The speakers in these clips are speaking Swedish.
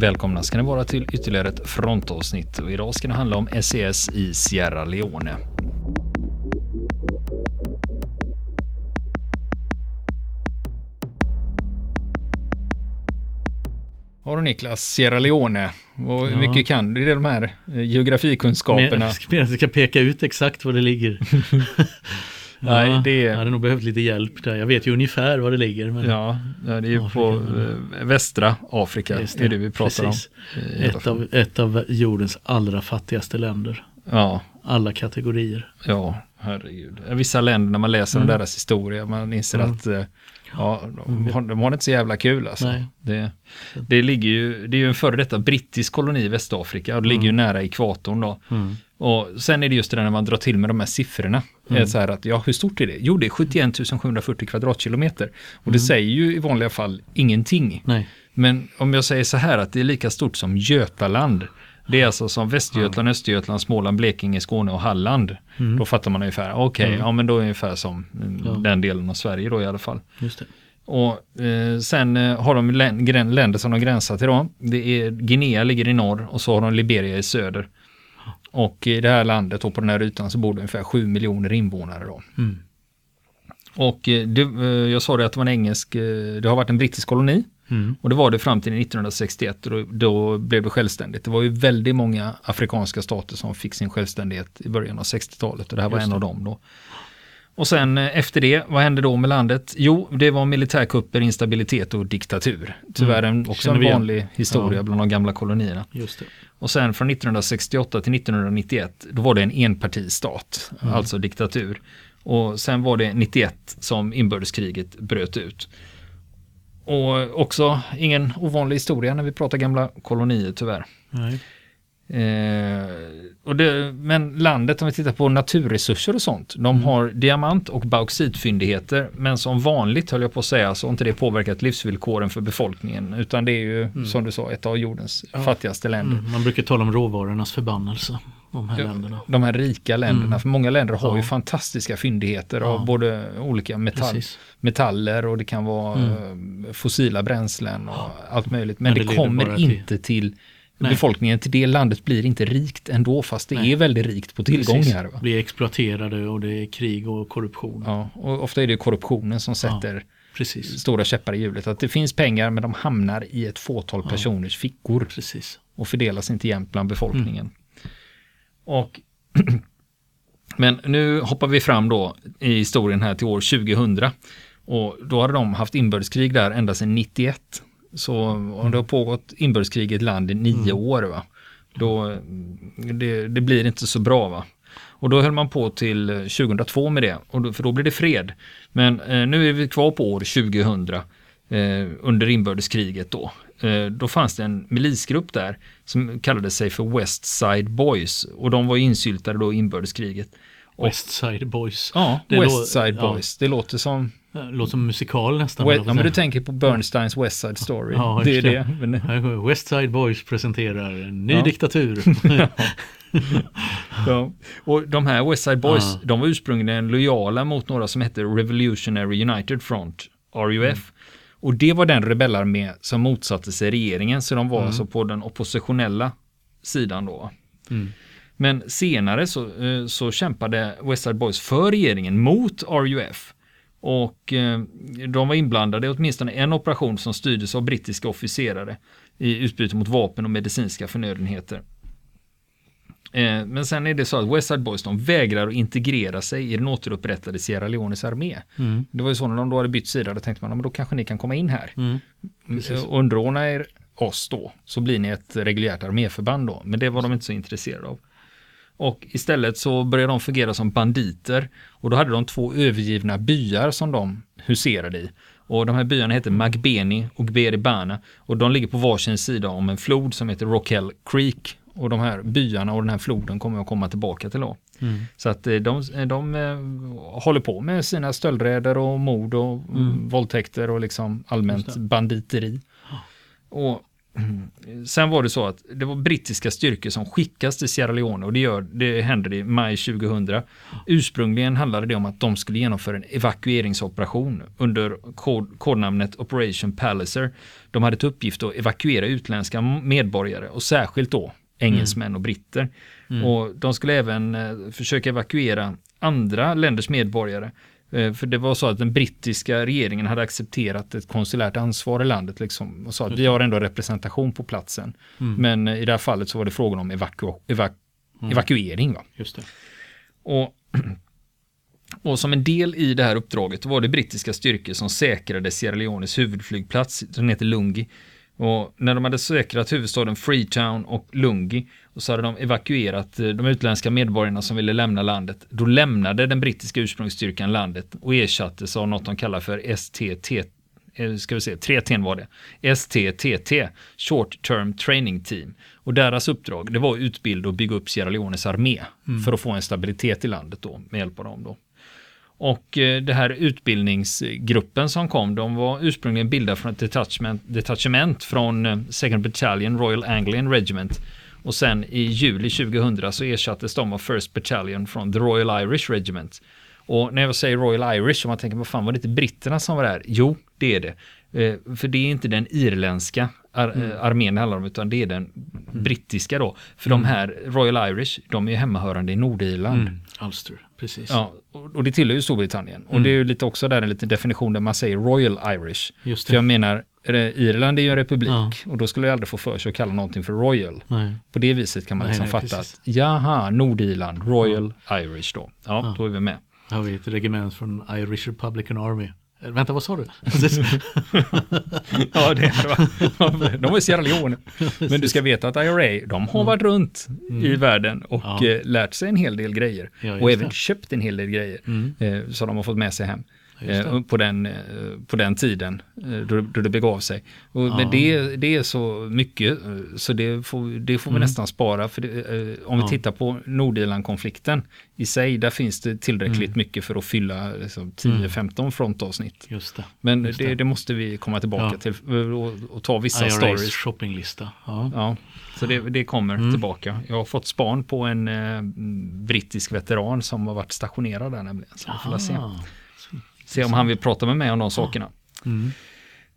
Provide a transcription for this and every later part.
Välkomna ska ni vara till ytterligare ett frontavsnitt och idag ska det handla om SES i Sierra Leone. Har du Niklas, Sierra Leone. Och Ja. mycket kan du? Det är de här eh, geografikunskaperna. Men jag ska peka ut exakt var det ligger. Nej, Ja, det Jag hade nog behövt lite hjälp där. Jag vet ju ungefär var det ligger. Men Ja, det är ju Afrika, på ja. eh, västra Afrika. Det är det vi pratar precis. om. Eh, Ett av, ett av jordens allra fattigaste länder. Ja, Alla kategorier. ja, herregud. Vissa länder när man läser om Mm. deras historia, man inser Mm. att eh, ja, de, har, de har det inte så jävla kul alltså. Det, det, ligger ju, det är ju en före detta brittisk koloni i Västafrika och det ligger ju nära ekvatorn då. Mm. Och sen är det just det där när man drar till med de här siffrorna. Mm. Så här att, ja, hur stort är det? Jo, det är 71 740 kvadratkilometer. Och Mm. det säger ju i vanliga fall ingenting. Nej. Men om jag säger så här att det är lika stort som Götaland. Det är alltså som Västergötland, Östergötland, Småland, Blekinge, Skåne och Halland. Då fattar man ungefär, okej, Mm. ja men då är det ungefär som mm, Ja. den delen av Sverige då i alla fall. Just det. Och eh, sen eh, har de län- länder som de gränsar till då. Det är Guinea ligger i norr och så har de Liberia i söder. Och i det här landet och på den här ytan så bor det ungefär 7 miljoner invånare då. Mm. Och eh, det, eh, jag sa det att det var en engelsk, eh, det har varit en brittisk koloni. Mm. Och det var det fram till 1961 och då, då blev det självständigt. Det var ju väldigt många afrikanska stater som fick sin självständighet i början av 60-talet och det här var Just en det. av dem då. Och sen eh, efter det, vad hände då med landet? Jo, det var militärkupper, instabilitet och diktatur. Tyvärr en, också en vanlig historia Ja. bland de gamla kolonierna. Och sen från 1968 till 1991, då var det en enpartistat, alltså diktatur. Och sen var det 91 som inbördeskriget bröt ut. Och också ingen ovanlig historia när vi pratar gamla kolonier tyvärr. Nej. Eh, och det, men landet, om vi tittar på naturresurser och sånt, de har diamant och bauxitfyndigheter, men som vanligt höll jag på att säga, så har inte det påverkat livsvillkoren för befolkningen, utan det är ju, som du sa, ett av jordens fattigaste länder. Mm. Man brukar tala om råvarornas förbannelse. De här länderna. de här rika länderna. Mm. För många länder har ju Ja. fantastiska fyndigheter Ja. av både olika metall, Precis. metaller och det kan vara eh, fossila bränslen och allt möjligt. Men, Men det det, kommer bara till- inte till Nej. befolkningen. Till det landet blir inte rikt ändå fast det Nej. är väldigt rikt på tillgångar. Va? Blir exploaterade och det är krig och korruption. Ja, och ofta är det korruptionen som sätter Precis. stora käppar i hjulet. Att det finns pengar men de hamnar i ett fåtal personers fickor. Precis. och fördelas inte jämnt bland befolkningen. Och Men nu hoppar vi fram då i historien här till år 2000. Och då hade de haft inbördeskrig där ända sedan 91. Så om det har pågått inbördeskrig i ett land i nio år, va? Då, det, det blir inte så bra. va? Och då höll man på till 2002 med det, och då, för då blev det fred. Men eh, nu är vi kvar på år 2000 eh, under inbördeskriget då. Eh, då fanns det en milisgrupp där som kallade sig för West Side Boys och de var insyltade då i inbördeskriget. Och, West Side Boys. ja, Det West Side ja. Boys. Det låter som... Det låter som musikal nästan. We- höll jag på ja, men du tänker på Bernsteins West Side Story. Ja, det är det. Men, West Side Boys presenterar en ny Ja. diktatur. ja. Och de här West Side Boys, Ja. de var ursprungligen lojala mot några som hette Revolutionary United Front, RUF. Mm. Och det var den rebellarmé som motsatte sig regeringen, så de var Mm. alltså på den oppositionella sidan då. Mm. Men senare så, eh, så kämpade West Side Boys för regeringen mot RUF. Och eh, de var inblandade i åtminstone en operation som styrdes av brittiska officerare i utbyte mot vapen och medicinska förnödenheter. Eh, Men sen är det så att West Side Boys de vägrar att integrera sig i den återupprättade Sierra Leones armé. Mm. Det var ju så när de då hade bytt sida, då tänkte man, "Ja, men då kanske ni kan komma in här. Mm. Eh, Underordna er oss då, så blir ni ett reguljärt arméförband då. Men det var de inte så intresserade av. Och istället så började de fungera som banditer. Och då hade de två övergivna byar som de huserade i. Och de här byarna heter Magbeni och Gberibana. Och de ligger på varsin sida om en flod som heter Rockell Creek. Och de här byarna och den här floden kommer jag komma tillbaka till då. Mm. Så att eh, de, de eh, håller på med sina stöldräder och mord och mm. våldtäkter och liksom allmänt banditeri. Och sen var det så att det var brittiska styrkor som skickas till Sierra Leone och det, gör, det händer i maj 2000. Ursprungligen handlade det om att de skulle genomföra en evakueringsoperation under kod, kodnamnet Operation Palliser. De hade till uppgift att evakuera utländska medborgare och särskilt då engelsmän och britter. Mm. Och de skulle även eh, försöka evakuera andra länders medborgare. Eh, för det var så att den brittiska regeringen hade accepterat ett konsulärt ansvar i landet liksom, och sa att vi har ändå representation på platsen. Mm. Men eh, i det här fallet så var det frågan om evaku evaku mm. evakuering. Va? Just det. Och, och som en del i det här uppdraget var det brittiska styrkor som säkrade Sierra Leones huvudflygplats, den heter Lungi. Och när de hade säkrat huvudstaden Freetown och Lungi och så hade de evakuerat eh, de utländska medborgarna som ville lämna landet. Då lämnade den brittiska ursprungsstyrkan landet och ersattes av något de kallar för STT, eh, ska vi se, 3 T var det, STTT, Short Term Training Team. Och deras uppdrag, det var att utbilda och bygga upp Sierra Leones armé mm. för att få en stabilitet i landet då, med hjälp av dem då. Och eh, det här utbildningsgruppen som kom, de var ursprungligen bildade från ett detachment, detachement från Second Battalion Royal Anglian Regiment och sen i juli 2000 så ersattes de av First Battalion från The Royal Irish Regiment. Och när jag säger Royal Irish, om man tänker, vad fan var det inte britterna som var där? Jo, det är det. Eh, för det är inte den irländska ar mm. Eh, armén det handlar om, utan det är den mm. brittiska då. För mm. de här Royal Irish, de är ju hemmahörande i Nordirland. Mm. Ulster, precis. Ja, och, det tillhör ju Storbritannien. Och det är ju lite också där en liten definition där man säger Royal Irish. Just det. För jag menar, Irland är ju en republik ja. och då skulle jag aldrig få för sig att kalla någonting för Royal. Nej. På det viset kan man nej, liksom nej, fatta precis. att jaha, Nordirland, Royal ja. Irish då. Ja, ja, då är vi med. Har vi ett regement från Irish Republican Army. Vänta, vad sa du? ja, det var, de var i Sierra Leone. Men du ska veta att IRA, de har varit runt mm. i världen och ja. Eh, lärt sig en hel del grejer. Ja, och även det. köpt en hel del grejer mm. eh, som de har fått med sig hem på, den, eh, på den tiden eh, då, då det begav sig. Och, ja. Men det, det är så mycket eh, så det får, det får vi mm. nästan spara. För det, om vi tittar på Nordirland-konflikten i sig, där finns det tillräckligt mm. mycket för att fylla liksom, 10-15 mm. frontavsnitt. Just det. Men Just det, det, måste vi komma tillbaka ja. till och, och, ta vissa IRA's stories. shoppinglista. Ja. ja. Så det, det kommer mm. tillbaka. Jag har fått span på en eh, brittisk veteran som har varit stationerad där nämligen. Så vi får se. Se om han vill prata med mig om de sakerna. Mm.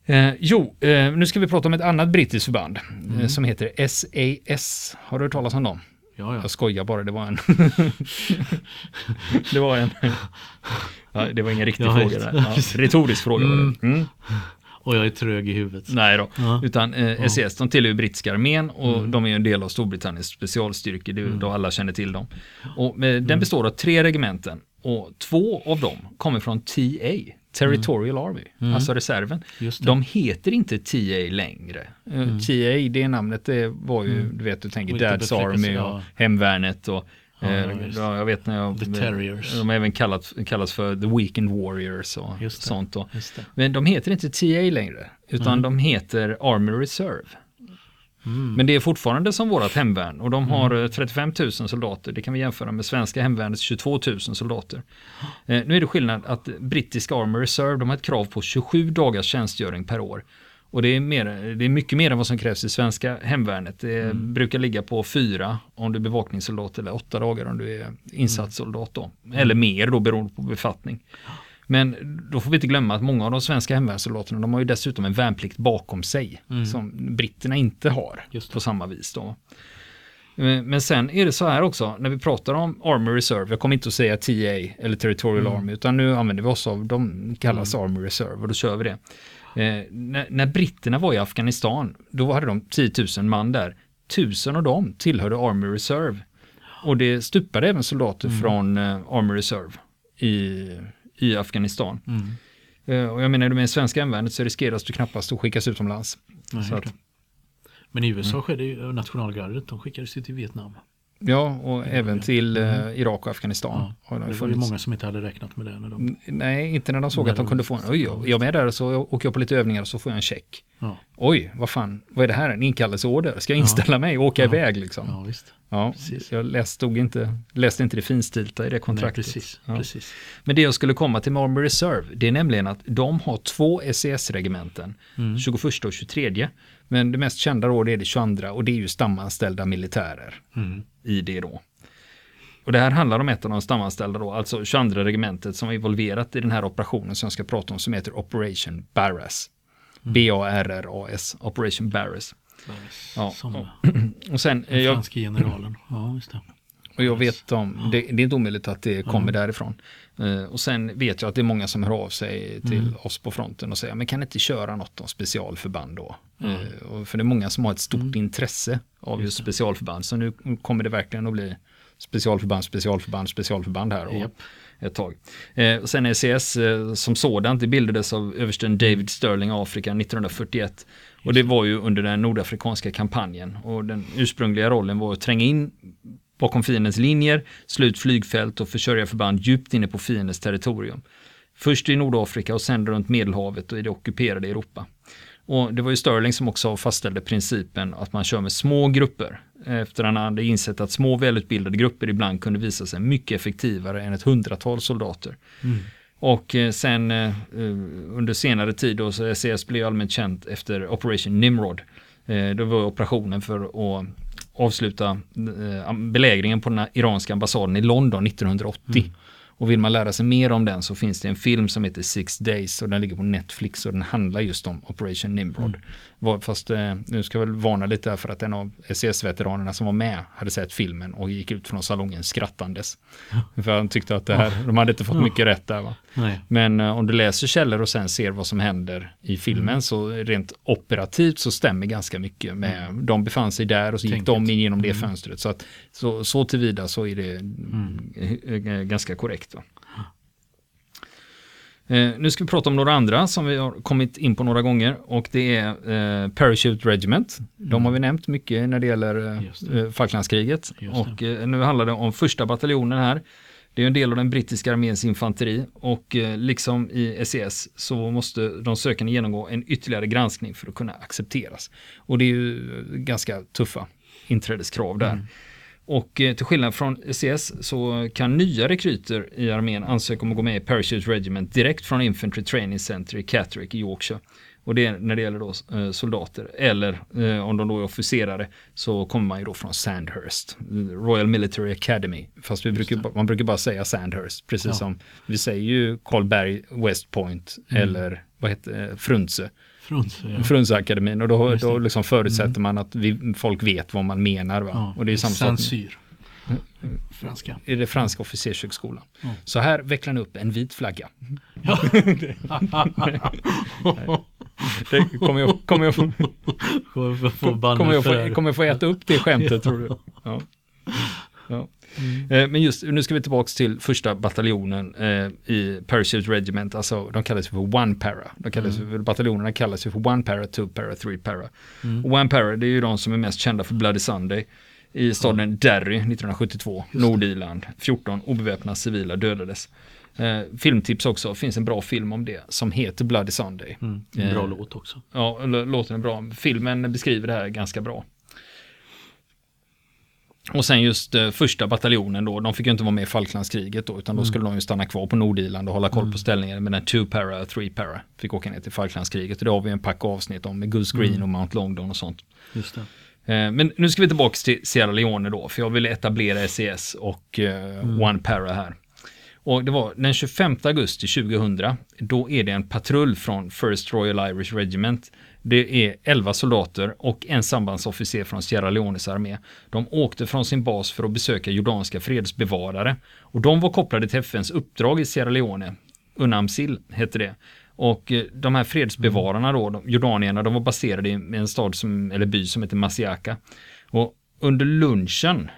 Eh, jo, eh, nu ska vi prata om ett annat brittiskt förband eh, mm. som heter SAS. Har du hört talas om dem? Ja, ja. Jag skojar bara, det var en... det var en... ja, det var ingen riktig ja, fråga där. Ja, retorisk fråga var det. Mm. mm. Och jag är trög i huvudet. Nej då, ja. utan eh, SES de tillhör ju brittiska armén och mm. de är ju en del av Storbritanniens specialstyrkor, det är mm. då alla känner till dem. Och eh, den består av tre regementen och två av dem kommer från TA, Territorial mm. Army, mm. alltså reserven. De heter inte TA längre. Eh, mm. TA, det namnet det var ju, mm. du vet, du tänker Dads Army och Hemvärnet och Ja, eh, ja, jag vet när jag... The Terriers. De har även kallats, kallats för The Weekend Warriors och sånt. Och, men de heter inte TA längre, utan de heter Army Reserve. Mm. Men det är fortfarande som vårat hemvärn och de har mm. 35 000 soldater. Det kan vi jämföra med svenska hemvärnets 22 000 soldater. Eh, nu är det skillnad att brittiska Army Reserve de har ett krav på 27 dagars tjänstgöring per år. Och det är, mer, det är mycket mer än vad som krävs i svenska hemvärnet. Det mm. brukar ligga på fyra om du är bevakningssoldat eller åtta dagar om du är insatssoldat. Då. Mm. Eller mer då beroende på befattning. Men då får vi inte glömma att många av de svenska hemvärnssoldaterna de har ju dessutom en värnplikt bakom sig mm. som britterna inte har på samma vis. Då. Eh, men sen är det så här också, när vi pratar om Army Reserve, jag kommer inte att säga TA eller Territorial mm. Army, utan nu använder vi oss av, de kallas mm. Army Reserve och då kör vi det. Eh, när, när, britterna var i Afghanistan, då hade de 10 000 man där. Tusen av dem tillhörde Army Reserve. Och det stupade även soldater mm. från eh, Army Reserve i i Afghanistan. Mm. Uh, och jag menar, med svenska hemvärnet så riskeras du knappast att skickas utomlands. Nej, att, men i USA mm. skedde ju nationalgardet, de skickades ju till Vietnam. Ja, och även till uh, Irak och Afghanistan. Ja, det var ju många som inte hade räknat med det. När de... Nej, inte när de såg när att de, de kunde få en. Oj, jag är med där så åker jag på lite övningar och så får jag en check. Ja. Oj, vad fan, vad är det här? En inkallelseorder? Ska jag inställa ja. mig och åka ja. iväg liksom? Ja, visst. Ja, precis. jag läste inte, läste inte det finstilta i det kontraktet. Nej, precis, precis. Men det jag skulle komma till med Army Reserve, det är nämligen att de har två SES-regementen, mm. 21 och 23. Men det mest kända då det är det 22 och det är ju stamanställda militärer Mm. i det då. Och det här handlar om ett av de stamanställda då, alltså 22 regementet som var involverat i den här operationen som jag ska prata om som heter Operation Barras. B-A-R-R-A-S, Operation Barras. Ja, Som och, och sen, den franske generalen. Ja, just det. och jag vet om, det, det är inte omöjligt att det kommer därifrån. Eh, och sen vet jag att det är många som hör av sig till oss på fronten och säger, men kan inte köra något om specialförband då? Eh, och för det är många som har ett stort intresse av just specialförband. Så nu kommer det verkligen att bli specialförband, specialförband, specialförband här. Och, Japp. ett tag. Eh, och sen SES eh, som sådant, det bildades av översten David Sterling i Afrika 1941. Och det var ju under den nordafrikanska kampanjen. Och den ursprungliga rollen var att tränga in bakom fiendens linjer, slå ut flygfält och försörja förband djupt inne på fiendens territorium. Först i Nordafrika och sen runt Medelhavet och i det ockuperade Europa. Och det var ju Sterling som också fastställde principen att man kör med små grupper. Efter han hade insett att små välutbildade grupper ibland kunde visa sig mycket effektivare än ett hundratal soldater. Och eh, sen eh, under senare tid då så SES blev allmänt känt efter Operation Nimrod. Eh, det var operationen för att avsluta eh, belägringen på den iranska ambassaden i London 1980. Och vill man lära sig mer om den så finns det en film som heter Six Days och den ligger på Netflix och den handlar just om Operation Nimrod. Var, fast eh, nu ska jag väl varna lite för att en av SES-veteranerna som var med hade sett filmen och gick ut från salongen skrattandes. För han tyckte att det här, de hade inte fått mycket rätt där va. Nej. Men eh, om du läser källor och sen ser vad som händer i filmen Mm. så rent operativt så stämmer ganska mycket med, de befann sig där och så gick Tänket. Mm. de in genom det fönstret. Så, att, så, så tillvida så är det eh, eh, ganska korrekt. Eh, nu ska vi prata om några andra som vi har kommit in på några gånger och det är eh, Parachute Regiment. De har vi nämnt mycket när det gäller eh, eh, Falklandskriget. Och nu handlar det om första bataljonen här. Det är en del av den brittiska arméns infanteri och liksom i SES så måste de sökande genomgå en ytterligare granskning för att kunna accepteras. Och det är ju ganska tuffa inträdeskrav där. Och eh, till skillnad från SES så kan nya rekryter i armén ansöka om att gå med i Parachute Regiment direkt från Infantry Training Center i Catterick i Yorkshire. Och det är när det gäller då eh, soldater. Eller eh, om de då är officerare så kommer man ju då från Sandhurst, Royal Military Academy. Fast vi brukar, man brukar bara säga Sandhurst, precis Ja. som vi säger ju Karlberg, West Point eller vad heter eh, Frunse. Frunse, ja. Frunseakademin och då, då liksom förutsätter man att vi, folk vet vad man menar. Va? ja. Och det är samma sak Censur. Franska. i det franska officershögskolan. Ja. Så här vecklar ni upp en vit flagga. Det kommer jag, kommer jag, få, Kommer jag, få, kommer jag få äta upp det skämtet tror du? Ja. Ja. Eh, Men just nu ska vi tillbaka till första bataljonen eh, i Parachute Regiment, alltså de kallas för One Para. De kallas för, bataljonerna kallas för One Para, Two Para, Three Para. Och One Para det är ju de som är mest kända för Bloody Sunday i staden Derry 1972, Nordirland. 14 obeväpnade civila dödades. Eh, filmtips också, finns en bra film om det som heter Bloody Sunday. Mm. En bra Eh, låt också. Ja, låten är bra. Filmen beskriver det här ganska bra. Och sen just eh, första bataljonen då, de fick ju inte vara med i Falklandskriget då, utan då skulle de ju stanna kvar på Nordirland och hålla koll på ställningen. Medan Two Para och Three Para fick åka ner till Falklandskriget. Och det har vi en pack avsnitt om med Goose Green och Mount Longdon och sånt. Just det. Eh, Men nu ska vi tillbaka till Sierra Leone då, för jag vill etablera SES och eh, One Para här. Och det var den 25 augusti 2000, då är det en patrull från First Royal Irish Regiment. Det är 11 soldater och en sambandsofficer från Sierra Leones armé. De åkte från sin bas för att besöka jordanska fredsbevarare. Och de var kopplade till FNs uppdrag i Sierra Leone. UNAMSIL hette det. Och eh, de här fredsbevararna då, de, jordanierna, de var baserade i en stad som, eller by som heter Masiaka. Och under lunchen,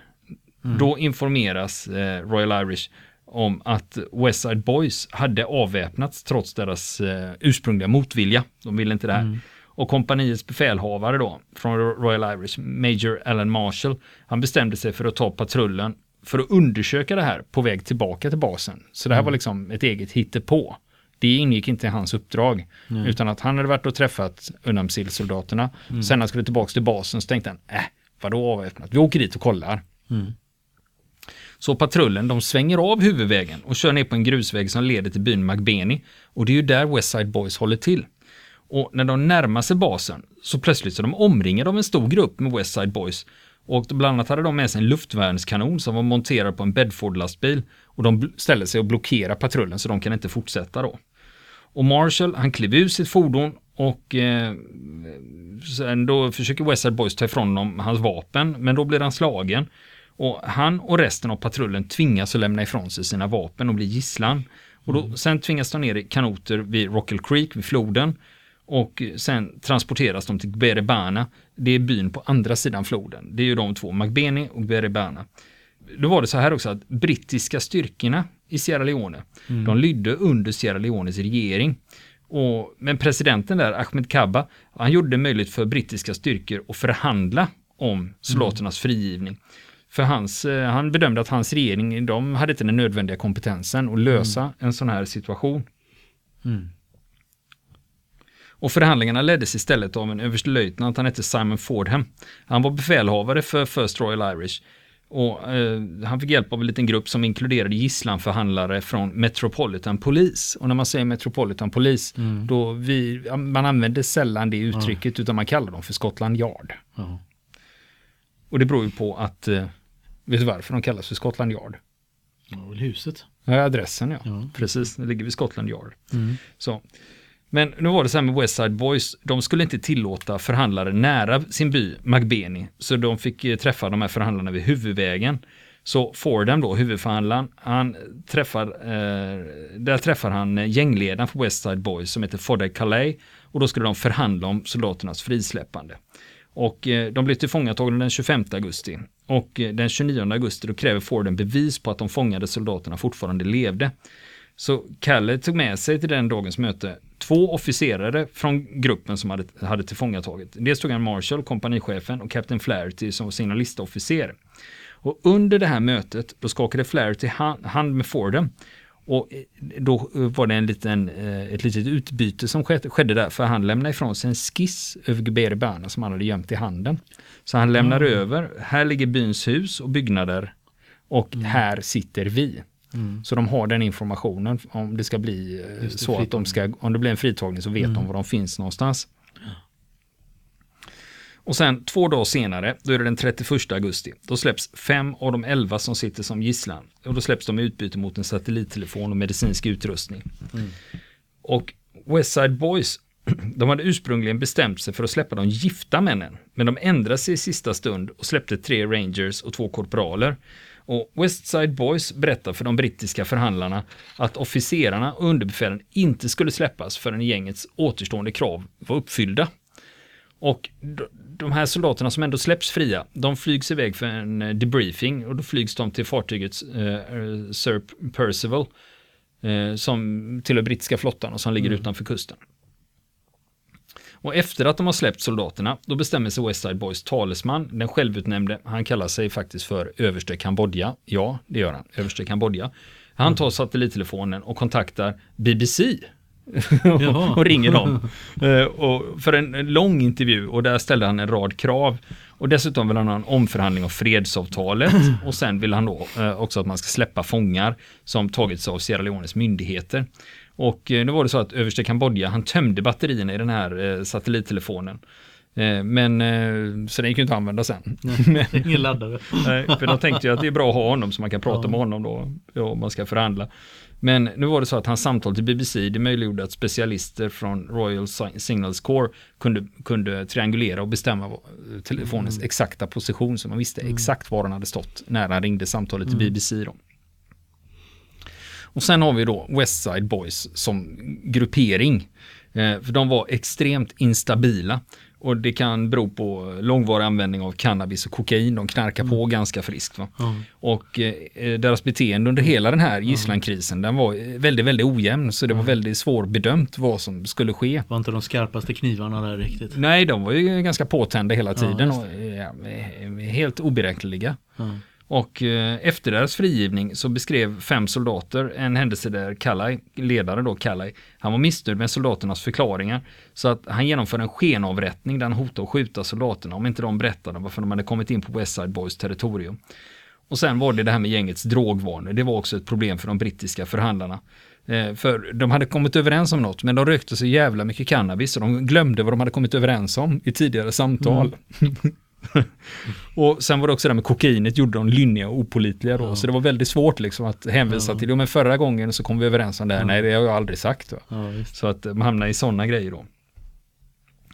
då informeras eh, Royal Irish om att West Side Boys hade avväpnats trots deras eh, ursprungliga motvilja. De ville inte det här. Och kompaniets befälhavare då, från Royal Irish, Major Alan Marshall, han bestämde sig för att ta patrullen för att undersöka det här på väg tillbaka till basen. Så det här var liksom ett eget hittepå. Det ingick inte i hans uppdrag, utan att han hade varit och träffat UNAMSIL-soldaterna. Sen när han skulle tillbaka till basen så tänkte han, äh, vadå avväpnat? Vi åker dit och kollar. Så patrullen de svänger av huvudvägen och kör ner på en grusväg som leder till byn Magbeni. Och det är ju där West Side Boys håller till. Och när de närmar sig basen så plötsligt så är de omringade av en stor grupp med West Side Boys. Och bland annat hade de med sig en luftvärnskanon som var monterad på en Bedford-lastbil. Och de ställer sig och blockerar patrullen så de kan inte fortsätta då. Och Marshall, han klev ur sitt fordon och eh, sen då försöker West Side Boys ta ifrån honom hans vapen, men då blir han slagen. Och han och resten av patrullen tvingas att lämna ifrån sig sina vapen och bli gisslan. Och då. Sen tvingas de ner i kanoter vid Rockell Creek, vid floden. Och sen transporteras de till Berebana. Det är byn på andra sidan floden. Det är ju de två, McBeni och Berebana. Då var det så här också att brittiska styrkorna i Sierra Leone, mm. de lydde under Sierra Leones regering. Och, men presidenten där, Ahmed Kaba, han gjorde det möjligt för brittiska styrkor att förhandla om soldaternas mm. frigivning. För hans, eh, han bedömde att hans regering, de hade inte den nödvändiga kompetensen att lösa mm. en sån här situation. Mm. Och förhandlingarna leddes istället av en överstelöjtnant, han hette Simon Fordham. Han var befälhavare för First Royal Irish. Och eh, han fick hjälp av en liten grupp som inkluderade gisslanförhandlare från Metropolitan Police. Och när man säger Metropolitan Police, mm. då vi, man använder sällan det uttrycket, ja. utan man kallar dem för Scotland Yard. Ja. Och det beror ju på att eh, Vet du varför de kallas för Scotland Yard? Ja, väl huset. Ja, adressen ja. ja. Precis, det ligger vid Scotland Yard. Mm. Så. Men nu var det så här med West Side Boys, de skulle inte tillåta förhandlare nära sin by, Magbeni, så de fick eh, träffa de här förhandlarna vid huvudvägen. Så Fordham då, huvudförhandlaren, han träffar, eh, där träffar han eh, gängledaren för West Side Boys som heter Fodde Calais och då skulle de förhandla om soldaternas frisläppande. Och eh, de blev tillfångatagna den 25 augusti. Och eh, den 29 augusti då kräver Fordham bevis på att de fångade soldaterna fortfarande levde. Så Kalle tog med sig till den dagens möte två officerare från gruppen som hade, hade tillfångatagit. Dels tog han Marshall, kompanichefen, och Captain Flaherty som signalistofficer. Och under det här mötet då skakade Flaherty hand, hand med Forden och eh, då var det en liten, eh, ett litet utbyte som skedde där, för han lämnade ifrån sig en skiss över Geberbana som han hade gömt i handen. Så han lämnar mm. över, här ligger byns hus och byggnader och mm. här sitter vi. Mm. Så de har den informationen om det ska bli eh, det, så att de ska, om det blir en fritagning så vet de mm. var de finns någonstans. Och sen två dagar senare, då är det den 31 augusti, då släpps fem av de elva som sitter som gisslan. Och då släpps de i utbyte mot en satellittelefon och medicinsk utrustning. Mm. Och Westside Boys, de hade ursprungligen bestämt sig för att släppa de gifta männen. Men de ändrade sig i sista stund och släppte tre rangers och två korporaler. Och Westside Boys berättar för de brittiska förhandlarna att officerarna och underbefälen inte skulle släppas förrän gängets återstående krav var uppfyllda. Och de här soldaterna som ändå släpps fria, de flygs iväg för en eh, debriefing och då flygs de till fartyget uh, Sir Percival uh, som tillhör brittiska flottan och som ligger mm. utanför kusten. Och efter att de har släppt soldaterna, då bestämmer sig West Side Boys talesman, den självutnämnde, han kallar sig faktiskt för överste Kambodja. Ja, det gör han, överste Kambodja. Han mm. tar satellittelefonen och kontaktar BBC och ringer dem. Uh, och för en lång intervju och där ställde han en rad krav. Och dessutom vill han ha en omförhandling av fredsavtalet och sen vill han då uh, också att man ska släppa fångar som tagits av Sierra Leones myndigheter. Och uh, nu var det så att överste Kambodja, han tömde batterierna i den här satellittelefonen. Men så den gick ju inte att använda sen. Nej, ingen laddare. Nej, för de tänkte ju att det är bra att ha honom så man kan prata ja. med honom då om man ska förhandla. Men nu var det så att hans samtal till BBC, det möjliggjorde att specialister från Royal Signals Corps kunde, kunde triangulera och bestämma telefonens mm. exakta position, så man visste mm. exakt var den hade stått när han ringde samtalet till mm. BBC. Då. Och sen har vi då Westside Boys som gruppering. Eh, för de var extremt instabila. Och det kan bero på långvarig användning av cannabis och kokain. De knarkar mm. på ganska friskt. Va? Mm. Och eh, deras beteende under hela den här gisslankrisen, den var väldigt, väldigt ojämn. Så det var väldigt svårbedömt vad som skulle ske. Var inte de skarpaste knivarna där riktigt? Nej, de var ju ganska påtända hela tiden ja, och ja, helt oberäkneliga. Och eh, efter deras frigivning så beskrev fem soldater en händelse där Kallai, ledare då Kallai, han var missnöjd med soldaternas förklaringar. Så att han genomförde en skenavrättning där han hotade att skjuta soldaterna om inte de berättade varför de hade kommit in på Westside Boys territorium. Och sen var det det här med gängets drogvanor. Det var också ett problem för de brittiska förhandlarna. Eh, för de hade kommit överens om något, men de rökte så jävla mycket cannabis och de glömde vad de hade kommit överens om i tidigare samtal. Mm. och sen var det också det med kokainet gjorde de lynniga och opolitliga då, ja. så det var väldigt svårt liksom att hänvisa ja. till, jo men förra gången så kom vi överens om det här, ja. nej det har jag aldrig sagt. så att man hamnar i sådana grejer då.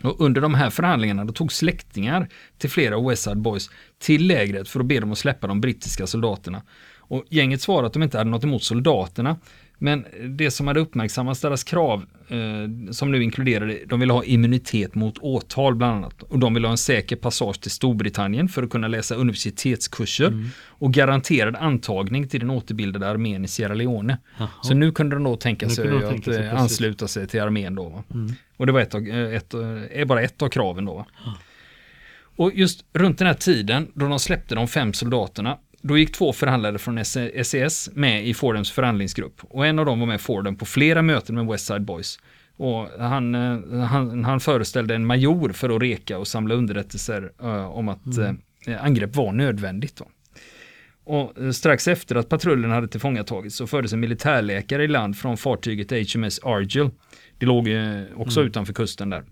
Och under de här förhandlingarna då tog släktingar till flera West Side Boys till lägret för att be dem att släppa de brittiska soldaterna. Och gänget svarade att de inte hade något emot soldaterna, men det som hade uppmärksammats, deras krav, eh, som nu inkluderade, de ville ha immunitet mot åtal bland annat. Och de ville ha en säker passage till Storbritannien för att kunna läsa universitetskurser. Mm. Och garanterad antagning till den återbildade armén i Sierra Leone. Aha. Så nu kunde de då tänka sig att tänka sig, eh, ansluta sig till armén då. Mm. Och det var ett av, eh, ett, är bara ett av kraven då. Och just runt den här tiden då de släppte de fem soldaterna då gick två förhandlare från SES e med i Fordems förhandlingsgrupp och en av dem var med Fordham på flera möten med Westside Boys. Och han, eh, han, han föreställde en major för att reka och samla underrättelser uh, om att mm. uh, angrepp var nödvändigt. Då. Och uh, strax efter att patrullen hade tillfångatagits så fördes en militärläkare i land från fartyget HMS Argel. Det låg också mm. utanför kusten där.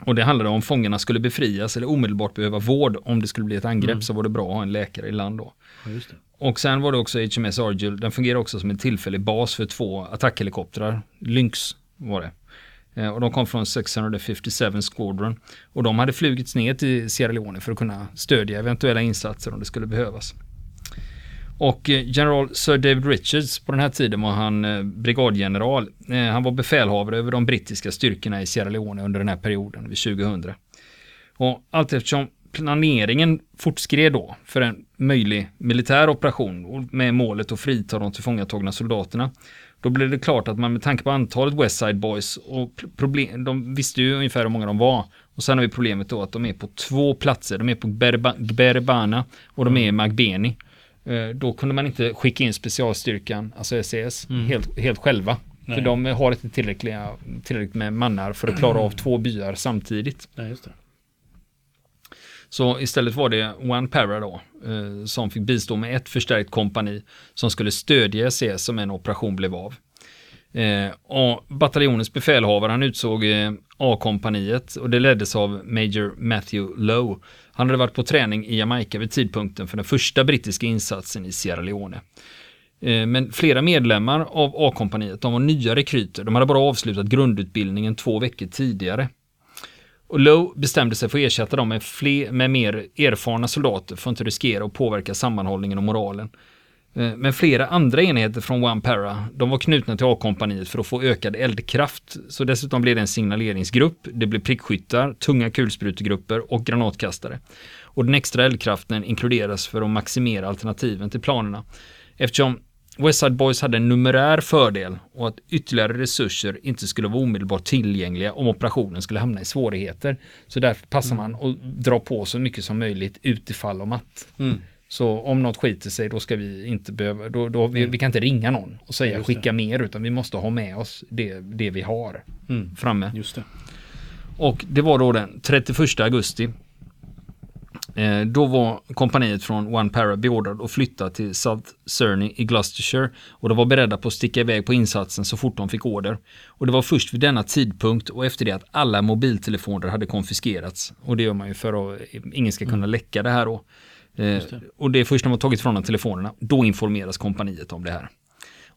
Och det handlade om fångarna skulle befrias eller omedelbart behöva vård om det skulle bli ett angrepp mm. så var det bra att ha en läkare i land då. Ja, och sen var det också HMS Argyll, den fungerar också som en tillfällig bas för två attackhelikoptrar. Lynx var det. Eh, och de kom från 657 Squadron. Och de hade flugits ner till Sierra Leone för att kunna stödja eventuella insatser om det skulle behövas. Och eh, general Sir David Richards, på den här tiden var han eh, brigadgeneral. Eh, han var befälhavare över de brittiska styrkorna i Sierra Leone under den här perioden, vid 2000. Och allt eftersom planeringen fortskred då för en möjlig militär operation med målet att frita de tillfångatagna soldaterna. Då blev det klart att man med tanke på antalet West Side Boys och problem, de visste ju ungefär hur många de var. Och sen har vi problemet då att de är på två platser. De är på Berbana och de är i Magbeni. Eh, då kunde man inte skicka in specialstyrkan, alltså SES, mm. helt, helt själva. Nej. För de har inte tillräckliga, tillräckligt med mannar för att klara av två byar samtidigt. Nej, Så istället var det One Para då, eh, som fick bistå med ett förstärkt kompani som skulle stödja SES om en operation blev av. Eh, och bataljonens befälhavare han utsåg eh, A-kompaniet och det leddes av Major Matthew Lowe han hade varit på träning i Jamaica vid tidpunkten för den första brittiska insatsen i Sierra Leone. Eh, men flera medlemmar av A-kompaniet, de var nya rekryter. De hade bara avslutat grundutbildningen två veckor tidigare. Och Lowe bestämde sig för att ersätta dem med, fler, med mer erfarna soldater för att inte riskera att påverka sammanhållningen och moralen. Eh, men flera andra enheter från One Para, de var knutna till A-kompaniet för att få ökad eldkraft. Så dessutom blev det en signaleringsgrupp, det blev prickskyttar, tunga kulsprutegrupper och granatkastare. Och den extra eldkraften inkluderas för att maximera alternativen till planerna. Eftersom Westside Boys hade en numerär fördel och att ytterligare resurser inte skulle vara omedelbart tillgängliga om operationen skulle hamna i svårigheter. Så därför passar mm. man att dra på så mycket som möjligt utifall om att. Mm. Så om något skiter sig då ska vi inte behöva, då, då vi, mm. vi, kan inte ringa någon och säga skicka mer utan vi måste ha med oss det, det vi har mm. framme. Just det. Och det var då den 31 augusti. Eh, då var kompaniet från One Para beordrad att flytta till South Cerney i Gloucestershire och de var beredda på att sticka iväg på insatsen så fort de fick order. Och det var först vid denna tidpunkt och efter det att alla mobiltelefoner hade konfiskerats och det gör man ju för att ingen ska kunna mm. läcka det här då Eh, och det är först när man tagit från dem telefonerna, då informeras kompaniet om det här.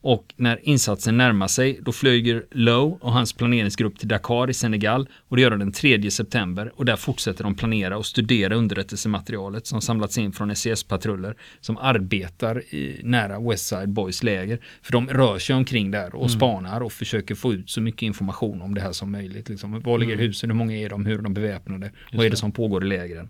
Och när insatsen närmar sig, då flyger Lowe och hans planeringsgrupp till Dakar i Senegal och det gör de den 3 september och där fortsätter de planera och studera underrättelsematerialet som samlats in från SES-patruller som arbetar i, nära Westside Boys läger. För de rör sig omkring där och mm. spanar och försöker få ut så mycket information om det här som möjligt. Liksom, var ligger mm. husen, hur många är de, hur är de beväpnade, Just vad är det som pågår i lägren.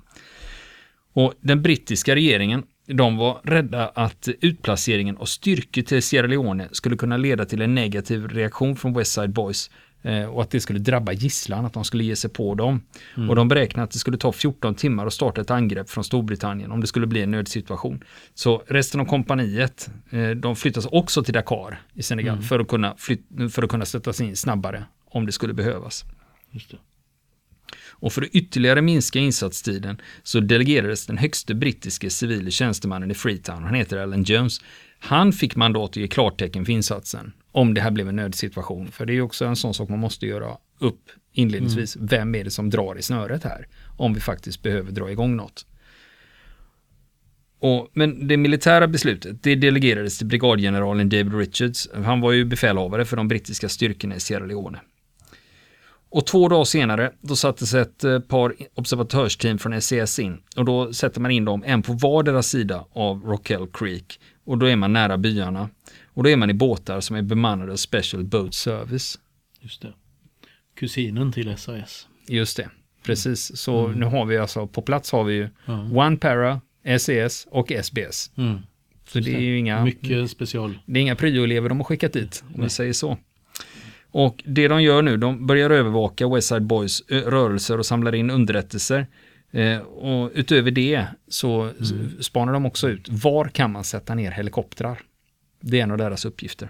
Och den brittiska regeringen, de var rädda att utplaceringen av styrkor till Sierra Leone skulle kunna leda till en negativ reaktion från Westside Boys eh, och att det skulle drabba gisslan, att de skulle ge sig på dem. Mm. Och de beräknade att det skulle ta 14 timmar att starta ett angrepp från Storbritannien om det skulle bli en nödsituation. Så resten av kompaniet, eh, de flyttas också till Dakar i Senegal mm. för, att kunna för att kunna sättas in snabbare om det skulle behövas. Och för att ytterligare minska insatstiden så delegerades den högste brittiske civile tjänstemannen i Freetown, han heter Alan Jones, Han fick mandat att ge klartecken för insatsen om det här blev en nödsituation. För det är också en sån sak man måste göra upp inledningsvis. Mm. Vem är det som drar i snöret här? Om vi faktiskt behöver dra igång något. Och, men det militära beslutet, det delegerades till brigadgeneralen David Richards. Han var ju befälhavare för de brittiska styrkorna i Sierra Leone. Och två dagar senare, då sattes ett eh, par observatörsteam från SES in. Och då sätter man in dem en på vardera sida av Rockell Creek. Och då är man nära byarna. Och då är man i båtar som är bemannade av Special Boat Service. Just det. Kusinen till SAS. Just det, precis. Så mm. nu har vi alltså, på plats har vi ju mm. One Para, SES och SBS. Mm. Så det är ju inga... Mycket special. Det är inga pryoelever de har skickat dit, om vi säger så. Och det de gör nu, de börjar övervaka Westside Boys rörelser och samlar in underrättelser. Eh, och utöver det så mm. spanar de också ut var kan man sätta ner helikoptrar. Det är en av deras uppgifter.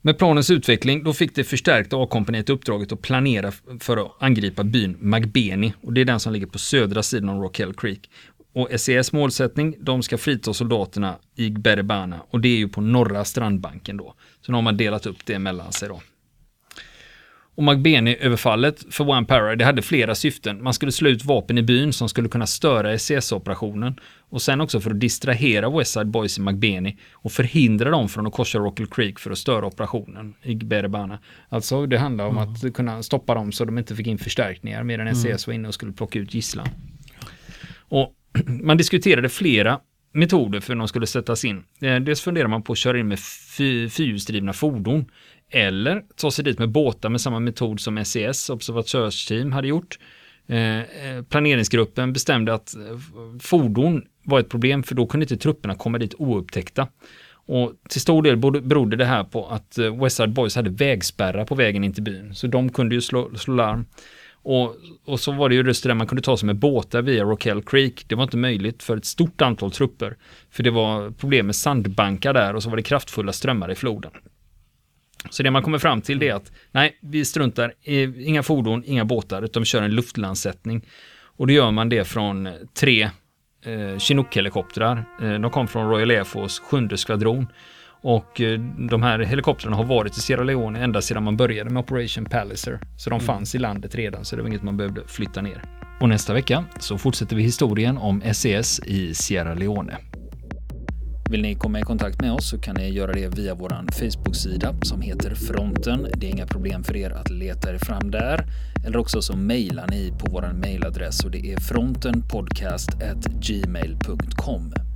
Med planens utveckling då fick det förstärkta A-kompaniet uppdraget att planera för att angripa byn Magbeni och det är den som ligger på södra sidan av Rockell Creek. Och SES målsättning, de ska frita soldaterna i Berebana och det är ju på norra strandbanken då. Så nu har man delat upp det mellan sig då. Och Magbeni-överfallet för One Para, det hade flera syften. Man skulle slå ut vapen i byn som skulle kunna störa SES-operationen. Och sen också för att distrahera Westside Boys i Magbeni och förhindra dem från att korsa Rockall Creek för att störa operationen i Berebana. Alltså det handlar om mm. att kunna stoppa dem så de inte fick in förstärkningar medan SES mm. var inne och skulle plocka ut gisslan. Och man diskuterade flera metoder för hur de skulle sättas in. Eh, dels funderar man på att köra in med fyrhjulsdrivna fordon eller ta sig dit med båtar med samma metod som SES, observatörsteam, hade gjort. Eh, eh, planeringsgruppen bestämde att fordon var ett problem för då kunde inte trupperna komma dit oupptäckta. Och till stor del berodde det här på att Westside Boys hade vägspärrar på vägen in till byn, så de kunde ju slå, slå larm. Och, och så var det ju just det där man kunde ta sig med båtar via Rockell Creek. Det var inte möjligt för ett stort antal trupper. För det var problem med sandbankar där och så var det kraftfulla strömmar i floden. Så det man kommer fram till det är att nej, vi struntar i inga fordon, inga båtar, utan vi kör en luftlandsättning. Och då gör man det från tre eh, Chinook-helikoptrar. Eh, de kom från Royal Air Force sjunde skvadron. Och eh, de här helikoptrarna har varit i Sierra Leone ända sedan man började med Operation Palliser. Så de mm. fanns i landet redan, så det var inget man behövde flytta ner. Och nästa vecka så fortsätter vi historien om SES e i Sierra Leone. Vill ni komma i kontakt med oss så kan ni göra det via vår Facebook-sida som heter Fronten. Det är inga problem för er att leta er fram där. Eller också så mejlar ni på vår mejladress och det är frontenpodcastgmail.com.